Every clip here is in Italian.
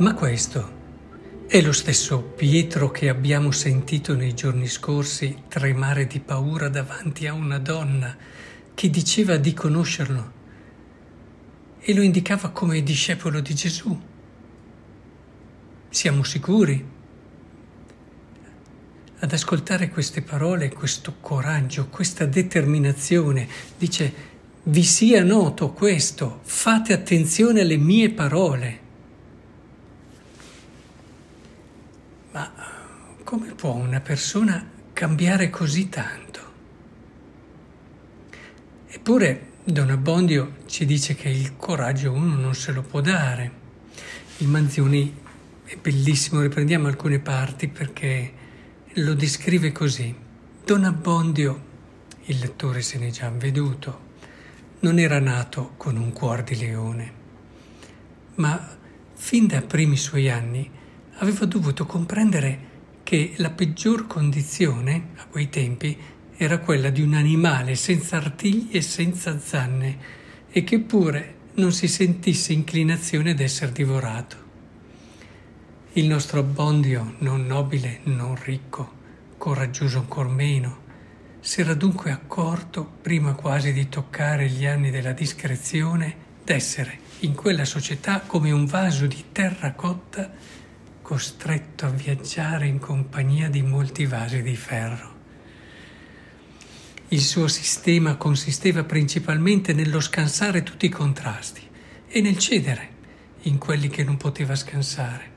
Ma questo è lo stesso Pietro che abbiamo sentito nei giorni scorsi tremare di paura davanti a una donna che diceva di conoscerlo e lo indicava come discepolo di Gesù. Siamo sicuri? Ad ascoltare queste parole, questo coraggio, questa determinazione, dice, vi sia noto questo, fate attenzione alle mie parole. Ma come può una persona cambiare così tanto? Eppure Don Abbondio ci dice che il coraggio uno non se lo può dare. Il Manzioni è bellissimo, riprendiamo alcune parti perché lo descrive così. Don Abbondio, il lettore se n'è già veduto, non era nato con un cuor di leone, ma fin da primi suoi anni aveva dovuto comprendere che la peggior condizione a quei tempi era quella di un animale senza artigli e senza zanne e che pure non si sentisse inclinazione ad essere divorato. Il nostro abbondio, non nobile, non ricco, coraggioso ancor meno, si era dunque accorto, prima quasi di toccare gli anni della discrezione, d'essere in quella società come un vaso di terra cotta costretto a viaggiare in compagnia di molti vasi di ferro. Il suo sistema consisteva principalmente nello scansare tutti i contrasti e nel cedere in quelli che non poteva scansare.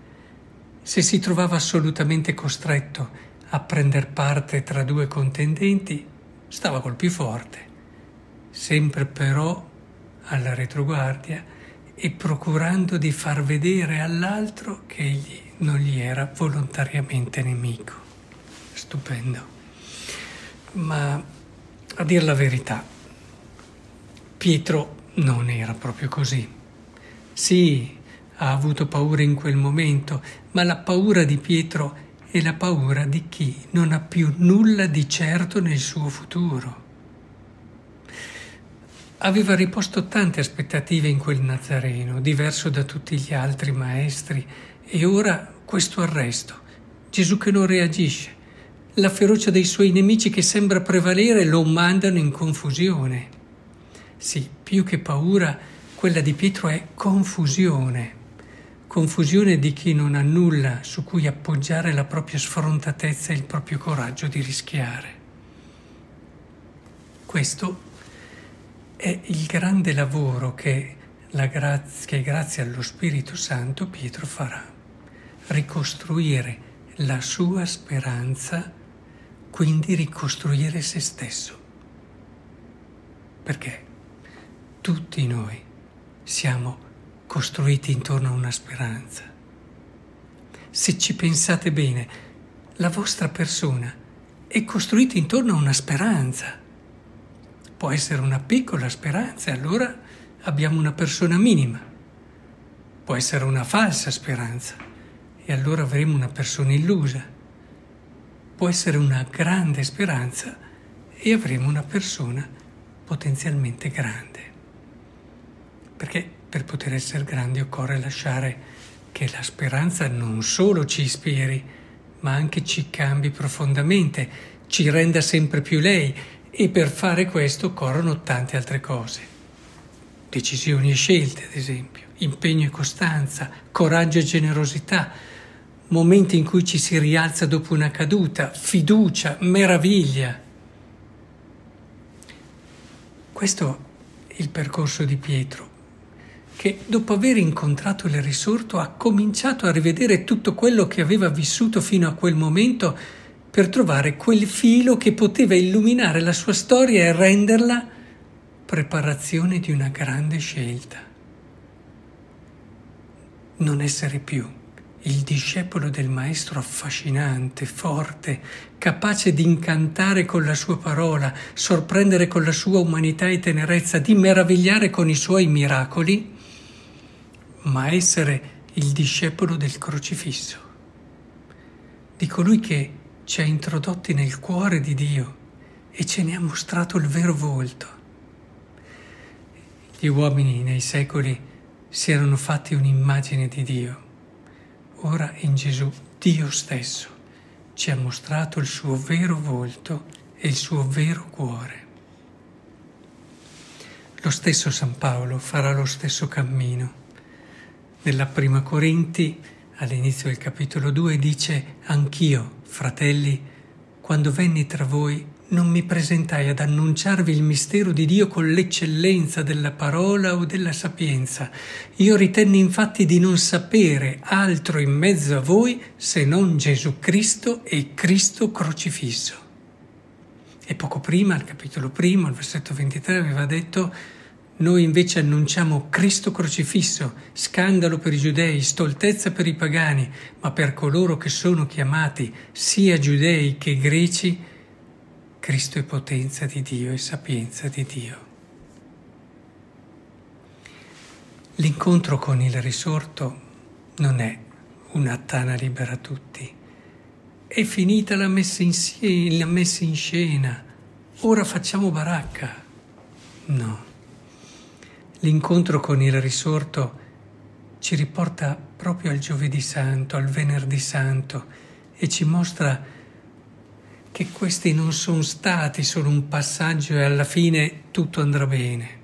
Se si trovava assolutamente costretto a prender parte tra due contendenti, stava col più forte, sempre però alla retroguardia e procurando di far vedere all'altro che egli non gli era volontariamente nemico. Stupendo. Ma a dir la verità, Pietro non era proprio così. Sì, ha avuto paura in quel momento, ma la paura di Pietro è la paura di chi non ha più nulla di certo nel suo futuro. Aveva riposto tante aspettative in quel Nazareno, diverso da tutti gli altri maestri, e ora questo arresto, Gesù che non reagisce, la ferocia dei suoi nemici che sembra prevalere lo mandano in confusione. Sì, più che paura, quella di Pietro è confusione. Confusione di chi non ha nulla su cui appoggiare la propria sfrontatezza e il proprio coraggio di rischiare. Questo è il grande lavoro che, graz- che grazie allo Spirito Santo Pietro farà. Ricostruire la sua speranza quindi ricostruire se stesso. Perché tutti noi siamo costruiti intorno a una speranza. Se ci pensate bene, la vostra persona è costruita intorno a una speranza. Può essere una piccola speranza e allora abbiamo una persona minima. Può essere una falsa speranza e allora avremo una persona illusa può essere una grande speranza e avremo una persona potenzialmente grande. Perché per poter essere grandi occorre lasciare che la speranza non solo ci ispiri, ma anche ci cambi profondamente, ci renda sempre più lei e per fare questo occorrono tante altre cose. Decisioni e scelte, ad esempio, impegno e costanza, coraggio e generosità, momenti in cui ci si rialza dopo una caduta, fiducia, meraviglia. Questo è il percorso di Pietro, che dopo aver incontrato il risorto ha cominciato a rivedere tutto quello che aveva vissuto fino a quel momento per trovare quel filo che poteva illuminare la sua storia e renderla preparazione di una grande scelta. Non essere più il discepolo del Maestro affascinante, forte, capace di incantare con la sua parola, sorprendere con la sua umanità e tenerezza, di meravigliare con i suoi miracoli, ma essere il discepolo del crocifisso, di colui che ci ha introdotti nel cuore di Dio e ce ne ha mostrato il vero volto. Gli uomini nei secoli si erano fatti un'immagine di Dio ora in Gesù Dio stesso ci ha mostrato il suo vero volto e il suo vero cuore. Lo stesso San Paolo farà lo stesso cammino. Nella prima Corinti, all'inizio del capitolo 2, dice, Anch'io, fratelli, quando venni tra voi, non mi presentai ad annunciarvi il mistero di Dio con l'eccellenza della parola o della sapienza. Io ritenni infatti di non sapere altro in mezzo a voi se non Gesù Cristo e Cristo crocifisso. E poco prima, al capitolo primo, al versetto 23, aveva detto noi invece annunciamo Cristo crocifisso, scandalo per i giudei, stoltezza per i pagani, ma per coloro che sono chiamati, sia giudei che greci, Cristo è potenza di Dio e sapienza di Dio. L'incontro con il risorto non è una tana libera a tutti. È finita la messa, in, la messa in scena. Ora facciamo baracca. No. L'incontro con il risorto ci riporta proprio al giovedì santo, al venerdì santo e ci mostra che questi non sono stati solo un passaggio e alla fine tutto andrà bene.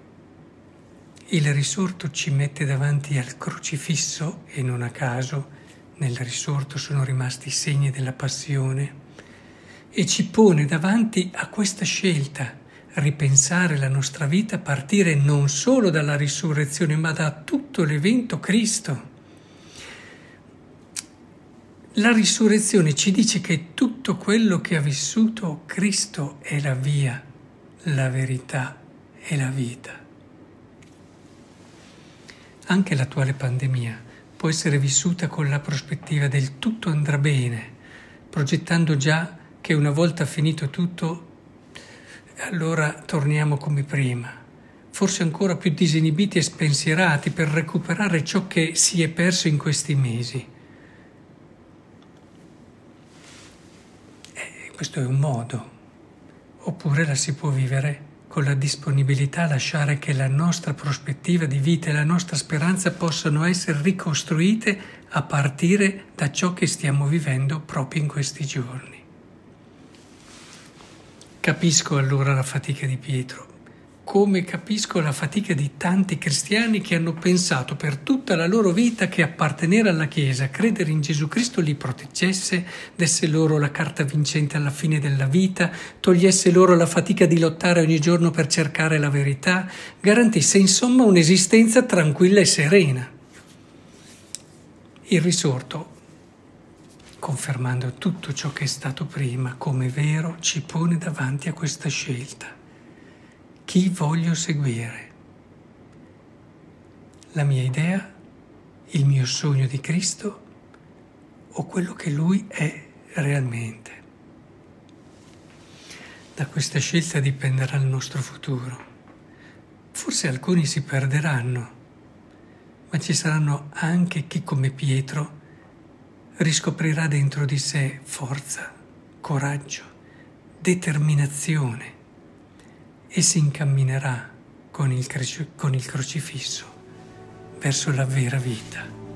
Il risorto ci mette davanti al crocifisso e non a caso nel risorto sono rimasti i segni della passione e ci pone davanti a questa scelta, ripensare la nostra vita a partire non solo dalla risurrezione ma da tutto l'evento Cristo. La risurrezione ci dice che tutto quello che ha vissuto Cristo è la via, la verità e la vita. Anche l'attuale pandemia può essere vissuta con la prospettiva del tutto andrà bene, progettando già che una volta finito tutto, allora torniamo come prima, forse ancora più disinibiti e spensierati per recuperare ciò che si è perso in questi mesi Questo è un modo. Oppure la si può vivere con la disponibilità a lasciare che la nostra prospettiva di vita e la nostra speranza possano essere ricostruite a partire da ciò che stiamo vivendo proprio in questi giorni. Capisco allora la fatica di Pietro come capisco la fatica di tanti cristiani che hanno pensato per tutta la loro vita che appartenere alla Chiesa, credere in Gesù Cristo li proteggesse, desse loro la carta vincente alla fine della vita, togliesse loro la fatica di lottare ogni giorno per cercare la verità, garantisse insomma un'esistenza tranquilla e serena. Il risorto, confermando tutto ciò che è stato prima come vero, ci pone davanti a questa scelta chi voglio seguire. La mia idea, il mio sogno di Cristo o quello che Lui è realmente. Da questa scelta dipenderà il nostro futuro. Forse alcuni si perderanno, ma ci saranno anche chi come Pietro riscoprirà dentro di sé forza, coraggio, determinazione e si incamminerà con il, con il crocifisso verso la vera vita.